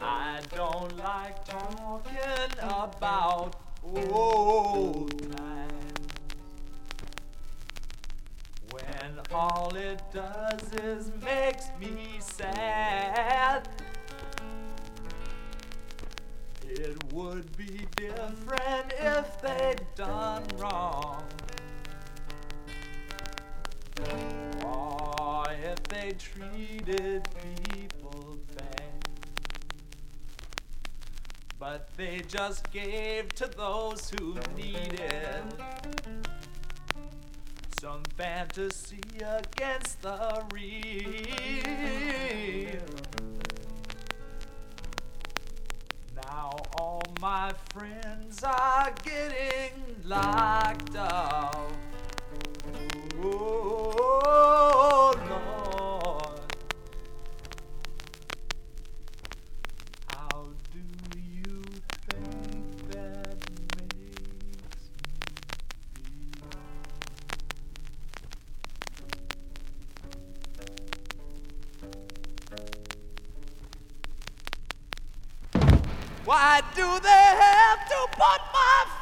I don't like talking about old times when all it does is makes me sad. It would be different if they'd done wrong. they treated people bad. But they just gave to those who needed some fantasy against the real. Now all my friends are getting locked up. Why do they have to put my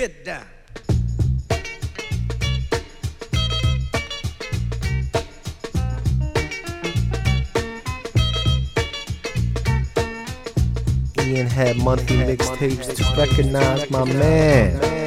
Get down. Ian Head monthly mixtapes to recognize my man.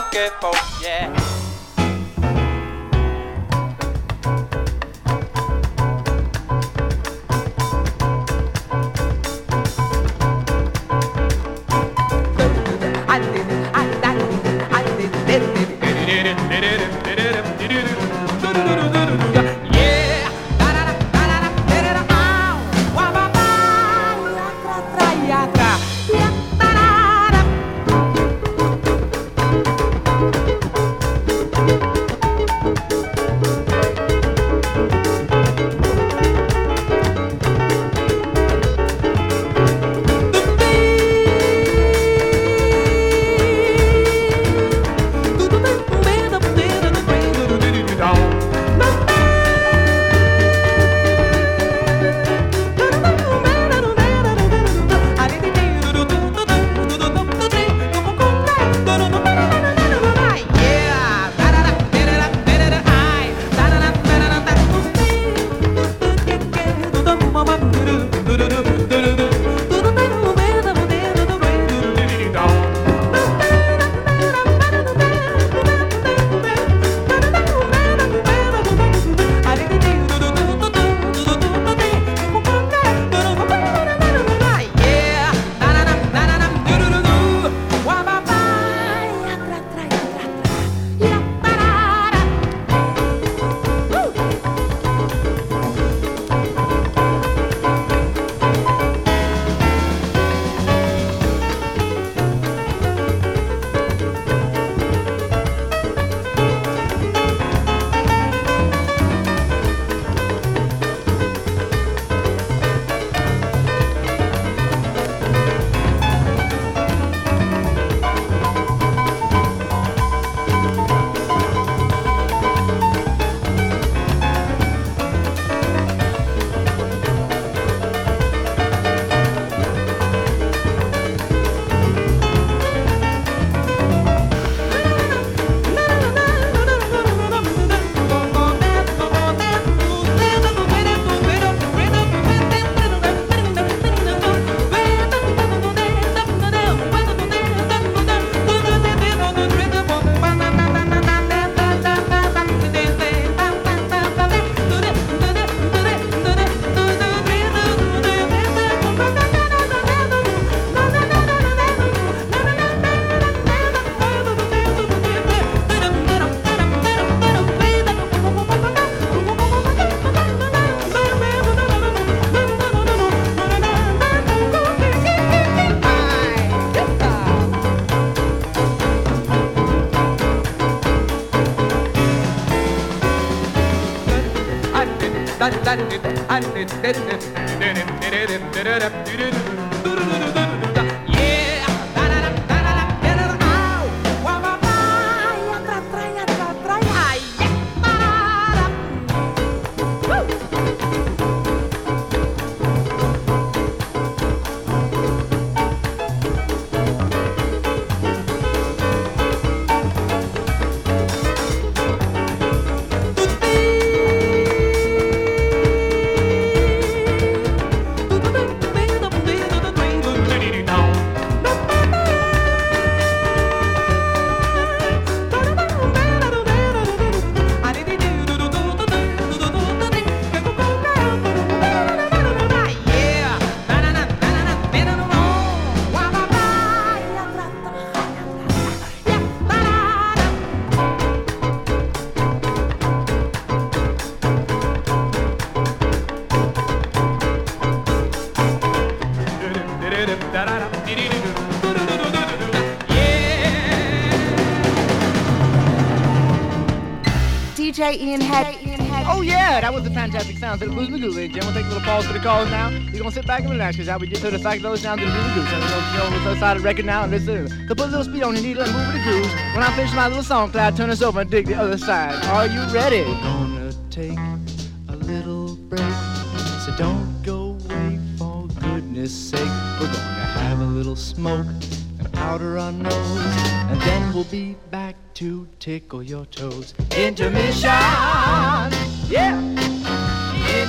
Funky folk, yeah. Woo! that was the fantastic sounds of the Blues Magoo, ladies and gentlemen. Take a little pause for the calls now. You're gonna sit back and relax, cause how we get to the psychedelic sounds of the Blues. So we're gonna go with the side of the record now and listen. So put a little speed on your needle and move with the grooves. When I finish my little song, Cloud, turn us over and dig the other side. Are you ready? We're gonna take a little break, so don't go away for goodness sake. We're gonna have a little smoke and powder our nose, and then we'll be back to tickle your toes. Intermission, Yeah.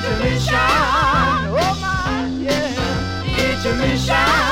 Intermission, oh my, yeah, intermission,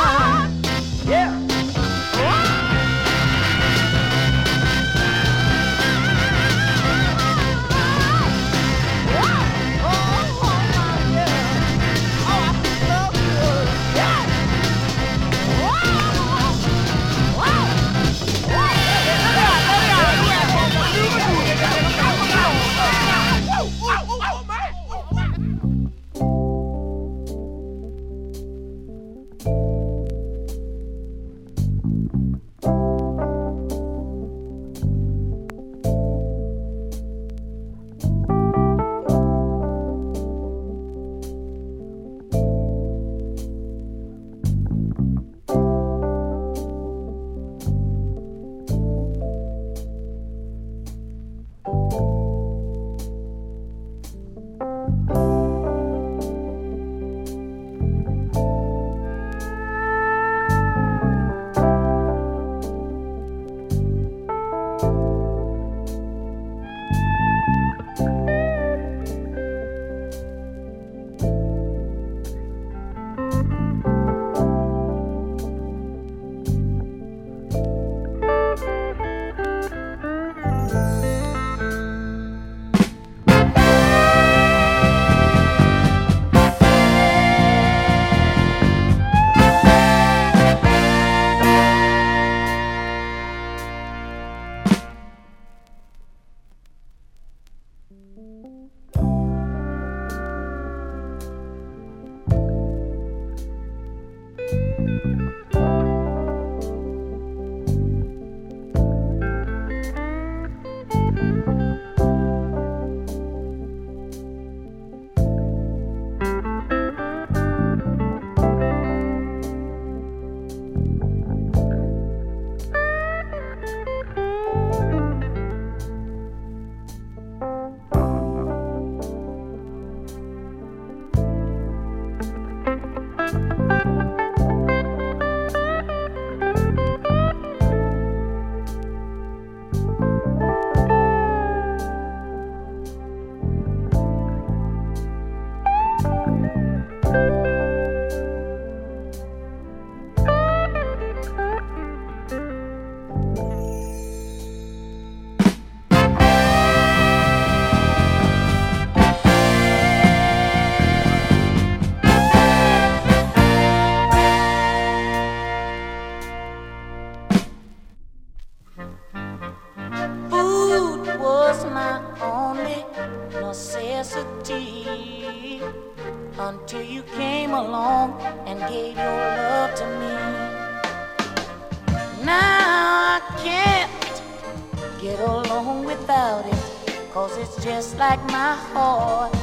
heart.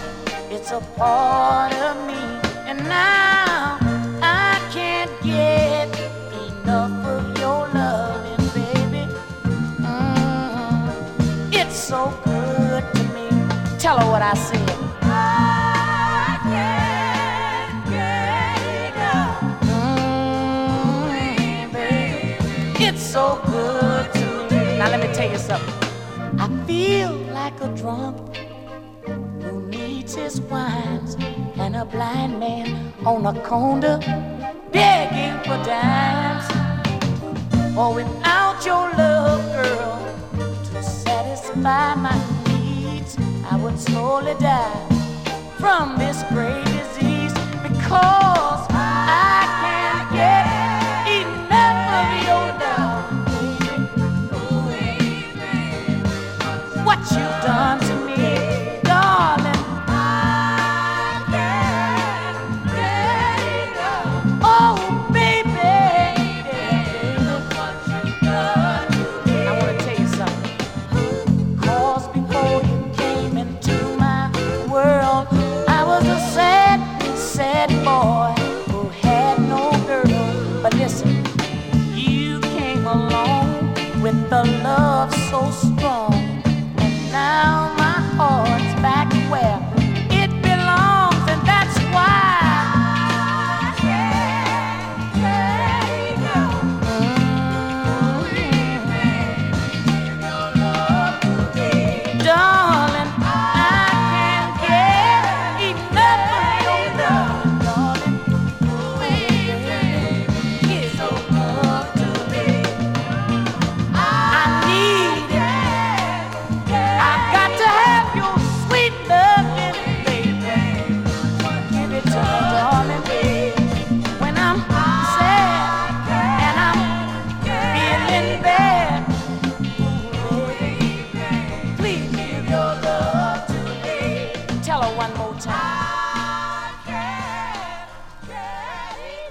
It's a part of me, and now I can't get enough of your loving, baby. Mm, It's so good to me. Tell her what I said. Mm. It's so good to me. Now let me tell you something. I feel like a drunk his wines and a blind man on a corner begging for dimes. For without your love, girl, to satisfy my needs, I would slowly die from this great disease because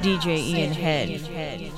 DJ Ian Head.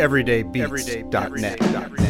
everydaybeats.net.